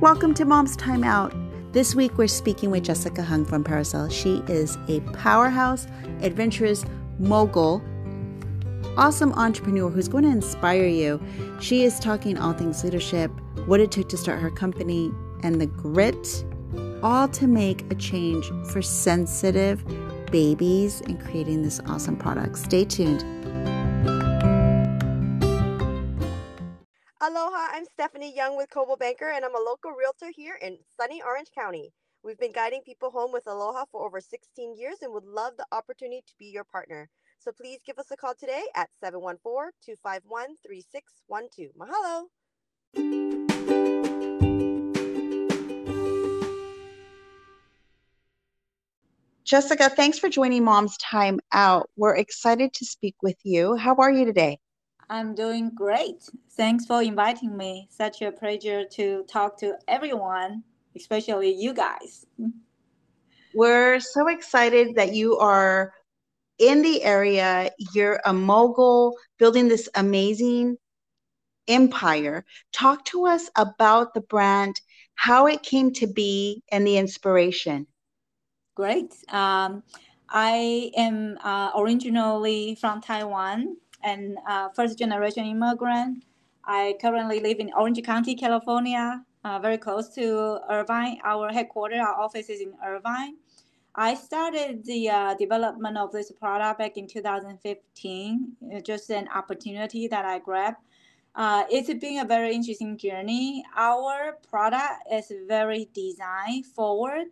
Welcome to Mom's Time Out. This week we're speaking with Jessica Hung from Parasol. She is a powerhouse, adventurous mogul, awesome entrepreneur who's going to inspire you. She is talking all things leadership, what it took to start her company, and the grit, all to make a change for sensitive babies and creating this awesome product. Stay tuned. Aloha, I'm Stephanie Young with Coldwell Banker, and I'm a local realtor here in sunny Orange County. We've been guiding people home with Aloha for over 16 years and would love the opportunity to be your partner. So please give us a call today at 714 251 3612. Mahalo. Jessica, thanks for joining Mom's Time Out. We're excited to speak with you. How are you today? I'm doing great. Thanks for inviting me. Such a pleasure to talk to everyone, especially you guys. We're so excited that you are in the area. You're a mogul building this amazing empire. Talk to us about the brand, how it came to be, and the inspiration. Great. Um, I am uh, originally from Taiwan and uh, first generation immigrant. I currently live in Orange County, California, uh, very close to Irvine. Our headquarters, our office is in Irvine. I started the uh, development of this product back in 2015, it's just an opportunity that I grabbed. Uh, it's been a very interesting journey. Our product is very design forward.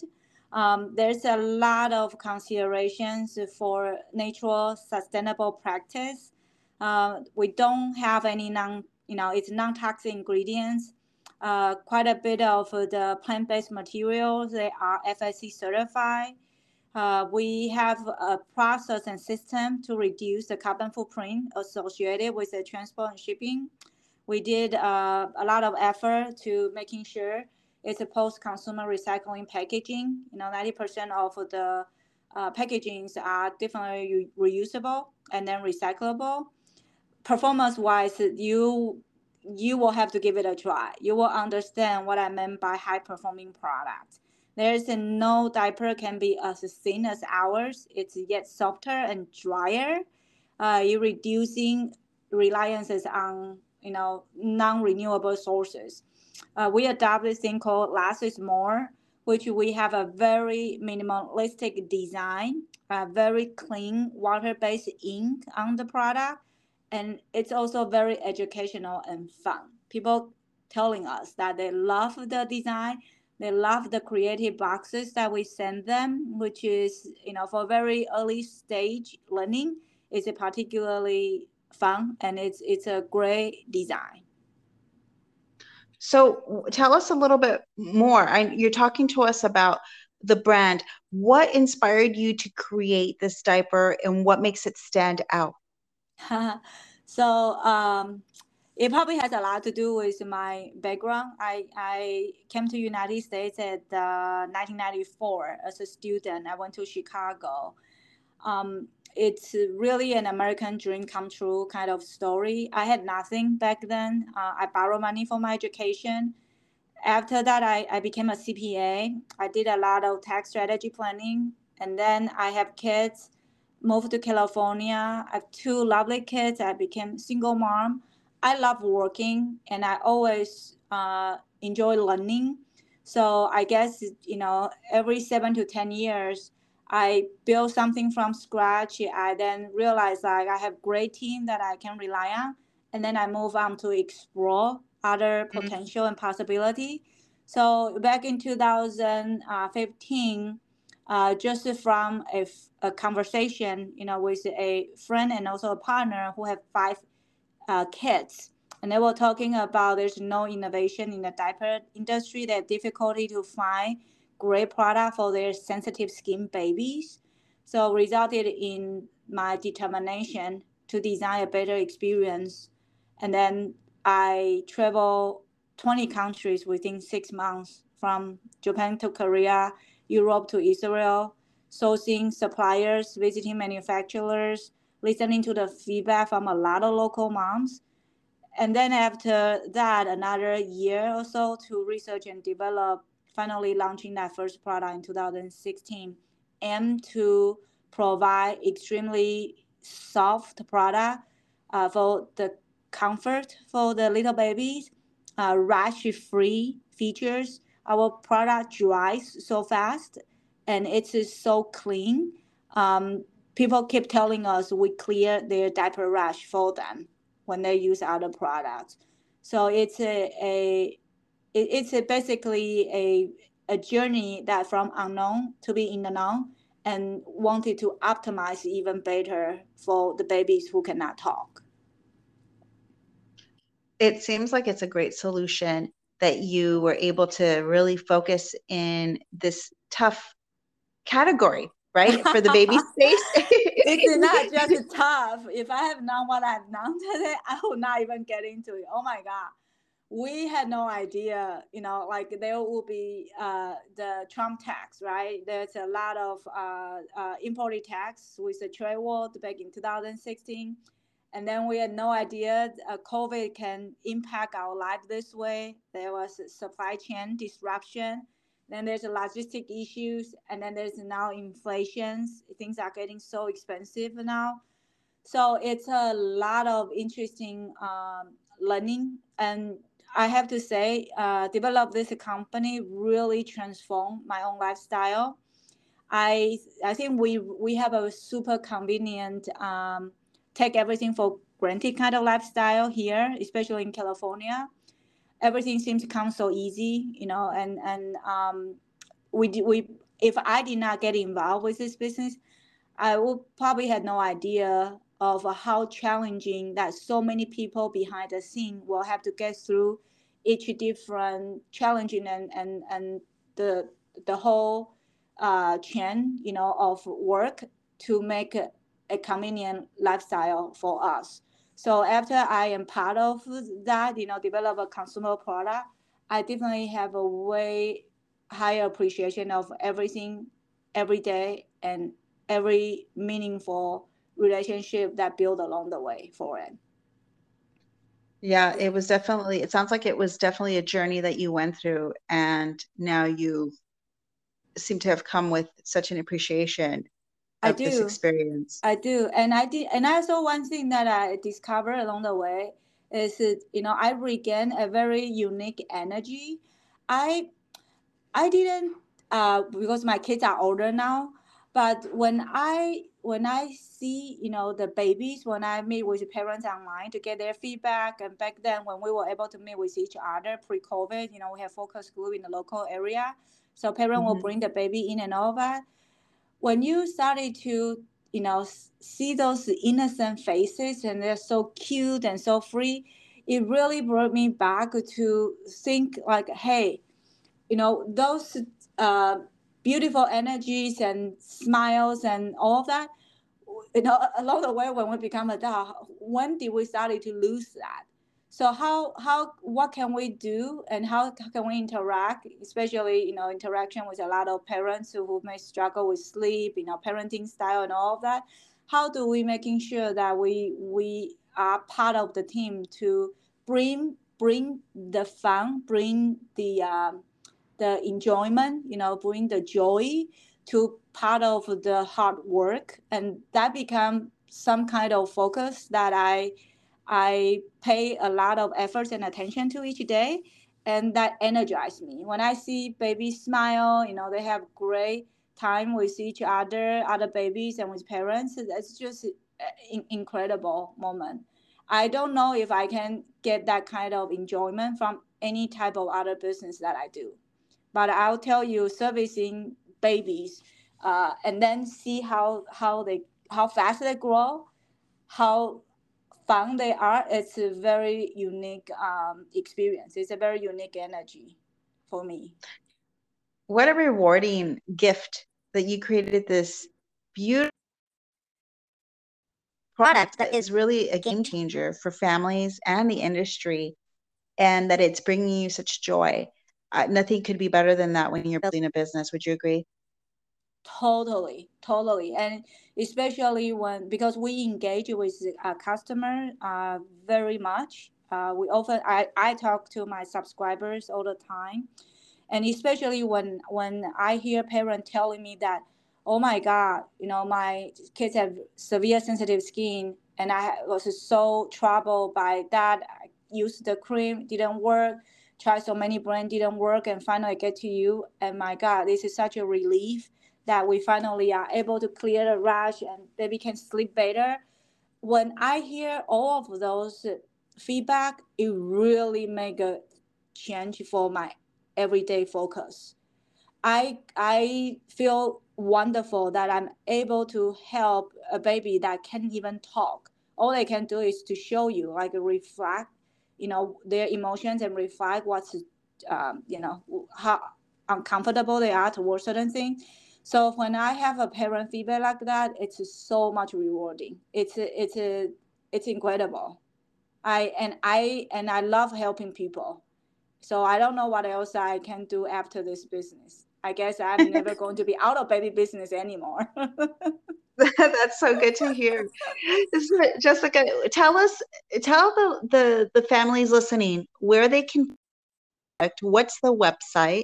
Um, there's a lot of considerations for natural sustainable practice uh, we don't have any non, you know, it's non-toxic ingredients. Uh, quite a bit of the plant-based materials they are FSC certified. Uh, we have a process and system to reduce the carbon footprint associated with the transport and shipping. We did uh, a lot of effort to making sure it's a post-consumer recycling packaging. You know, 90% of the uh, packagings are definitely reusable and then recyclable performance wise, you you will have to give it a try. You will understand what I meant by high performing product. There's no diaper can be as thin as ours. It's yet softer and drier. Uh, you're reducing reliances on you know non-renewable sources. Uh, we adopt this thing called less is more, which we have a very minimalistic design, a very clean water-based ink on the product and it's also very educational and fun. People telling us that they love the design, they love the creative boxes that we send them, which is you know for very early stage learning, is particularly fun and it's it's a great design. So tell us a little bit more. I, you're talking to us about the brand. What inspired you to create this diaper and what makes it stand out? so um, it probably has a lot to do with my background. I, I came to United States at uh, 1994 as a student. I went to Chicago. Um, it's really an American dream come true kind of story. I had nothing back then. Uh, I borrowed money for my education. After that, I, I became a CPA. I did a lot of tax strategy planning. And then I have kids moved to California. I have two lovely kids. I became single mom. I love working and I always uh, enjoy learning. So I guess you know every seven to ten years, I build something from scratch. I then realize like I have great team that I can rely on, and then I move on to explore other mm-hmm. potential mm-hmm. and possibility. So back in 2015, uh, just from a, conversation, you know, with a friend and also a partner who have five uh, kids. And they were talking about there's no innovation in the diaper industry. They have difficulty to find great product for their sensitive skin babies. So resulted in my determination to design a better experience. And then I travel 20 countries within six months from Japan to Korea, Europe to Israel, sourcing suppliers, visiting manufacturers, listening to the feedback from a lot of local moms. and then after that, another year or so to research and develop, finally launching that first product in 2016, aim to provide extremely soft product uh, for the comfort for the little babies, uh, rash-free features. Our product dries so fast, and it is so clean. Um, people keep telling us we clear their diaper rash for them when they use other products. So it's a, a it's a basically a a journey that from unknown to be in the known and wanted to optimize even better for the babies who cannot talk. It seems like it's a great solution that you were able to really focus in this tough category right? For the baby space. it's not just tough. If I have known what I've known today, I would not even get into it. Oh my God. We had no idea, you know, like there will be uh, the Trump tax, right? There's a lot of uh, uh, imported tax with the trade war back in 2016. And then we had no idea uh, COVID can impact our life this way. There was supply chain disruption then there's a logistic issues, and then there's now inflations. Things are getting so expensive now. So it's a lot of interesting um, learning. And I have to say, uh, develop this company really transformed my own lifestyle. I I think we we have a super convenient um, take everything for granted kind of lifestyle here, especially in California. Everything seems to come so easy, you know, and and um, we we if I did not get involved with this business, I would probably had no idea of how challenging that so many people behind the scene will have to get through each different challenging and and and the the whole uh, chain, you know, of work to make a, convenient lifestyle for us. So after I am part of that, you know, develop a consumer product, I definitely have a way higher appreciation of everything every day and every meaningful relationship that build along the way for it. Yeah, it was definitely, it sounds like it was definitely a journey that you went through and now you seem to have come with such an appreciation I do. this experience. I do, and I did, and also one thing that I discovered along the way is you know I regain a very unique energy. I I didn't uh, because my kids are older now, but when I when I see you know the babies when I meet with parents online to get their feedback, and back then when we were able to meet with each other pre-COVID, you know we have focus group in the local area, so parents mm-hmm. will bring the baby in and that when you started to you know see those innocent faces and they're so cute and so free it really brought me back to think like hey you know those uh, beautiful energies and smiles and all of that you know along the way when we become adult when did we started to lose that so how how what can we do and how can we interact, especially you know interaction with a lot of parents who, who may struggle with sleep, you know parenting style and all of that. How do we making sure that we we are part of the team to bring bring the fun, bring the um, the enjoyment, you know, bring the joy to part of the hard work, and that become some kind of focus that I I pay a lot of efforts and attention to each day, and that energizes me. When I see babies smile, you know, they have great time with each other, other babies, and with parents. It's just an incredible moment. I don't know if I can get that kind of enjoyment from any type of other business that I do, but I'll tell you, servicing babies, uh, and then see how how they how fast they grow, how fun they are, it's a very unique um, experience. It's a very unique energy for me. What a rewarding gift that you created this beautiful product that is really a game changer for families and the industry, and that it's bringing you such joy. Uh, nothing could be better than that when you're building a business. Would you agree? Totally, totally, and especially when because we engage with a customer uh, very much Uh, we often I, I talk to my subscribers all the time, and especially when when I hear parents telling me that, oh my God, you know my kids have severe sensitive skin, and I was so troubled by that. I used the cream, didn't work. tried so many brands, didn't work, and finally get to you. And my God, this is such a relief that we finally are able to clear the rash and baby can sleep better. When I hear all of those feedback, it really make a change for my everyday focus. I I feel wonderful that I'm able to help a baby that can't even talk. All they can do is to show you, like reflect, you know, their emotions and reflect what's, um, you know, how uncomfortable they are towards certain things. So when I have a parent feedback like that, it's so much rewarding. It's it's it's incredible. I and I and I love helping people. So I don't know what else I can do after this business. I guess I'm never going to be out of baby business anymore. That's so good to hear. Jessica, tell us, tell the, the, the families listening where they can, what's the website?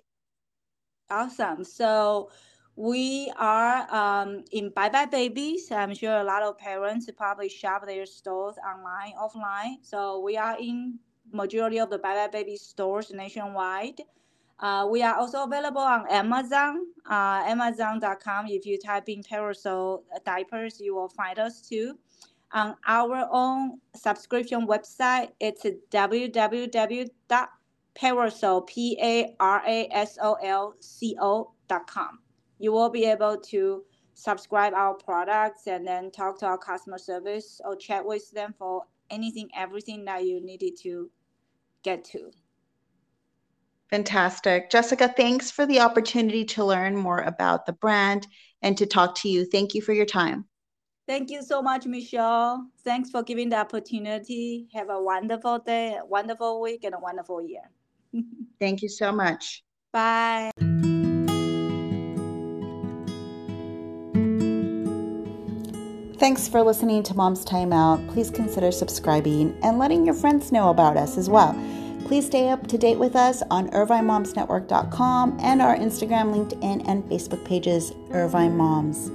Awesome. So we are um, in buybuy Babies. I'm sure a lot of parents probably shop their stores online, offline. So we are in majority of the buybuy BABY stores nationwide. Uh, we are also available on Amazon, uh, Amazon.com. If you type in Parasol diapers, you will find us too. On our own subscription website, it's www.parasol, P-A-R-A-S-O-L-C-O.com you will be able to subscribe our products and then talk to our customer service or chat with them for anything, everything that you needed to get to. Fantastic. Jessica, thanks for the opportunity to learn more about the brand and to talk to you. Thank you for your time. Thank you so much, Michelle. Thanks for giving the opportunity. Have a wonderful day, a wonderful week, and a wonderful year. Thank you so much. Bye. Thanks for listening to Mom's Time Out. Please consider subscribing and letting your friends know about us as well. Please stay up to date with us on IrvineMomsNetwork.com and our Instagram, LinkedIn, and Facebook pages, Irvine Moms.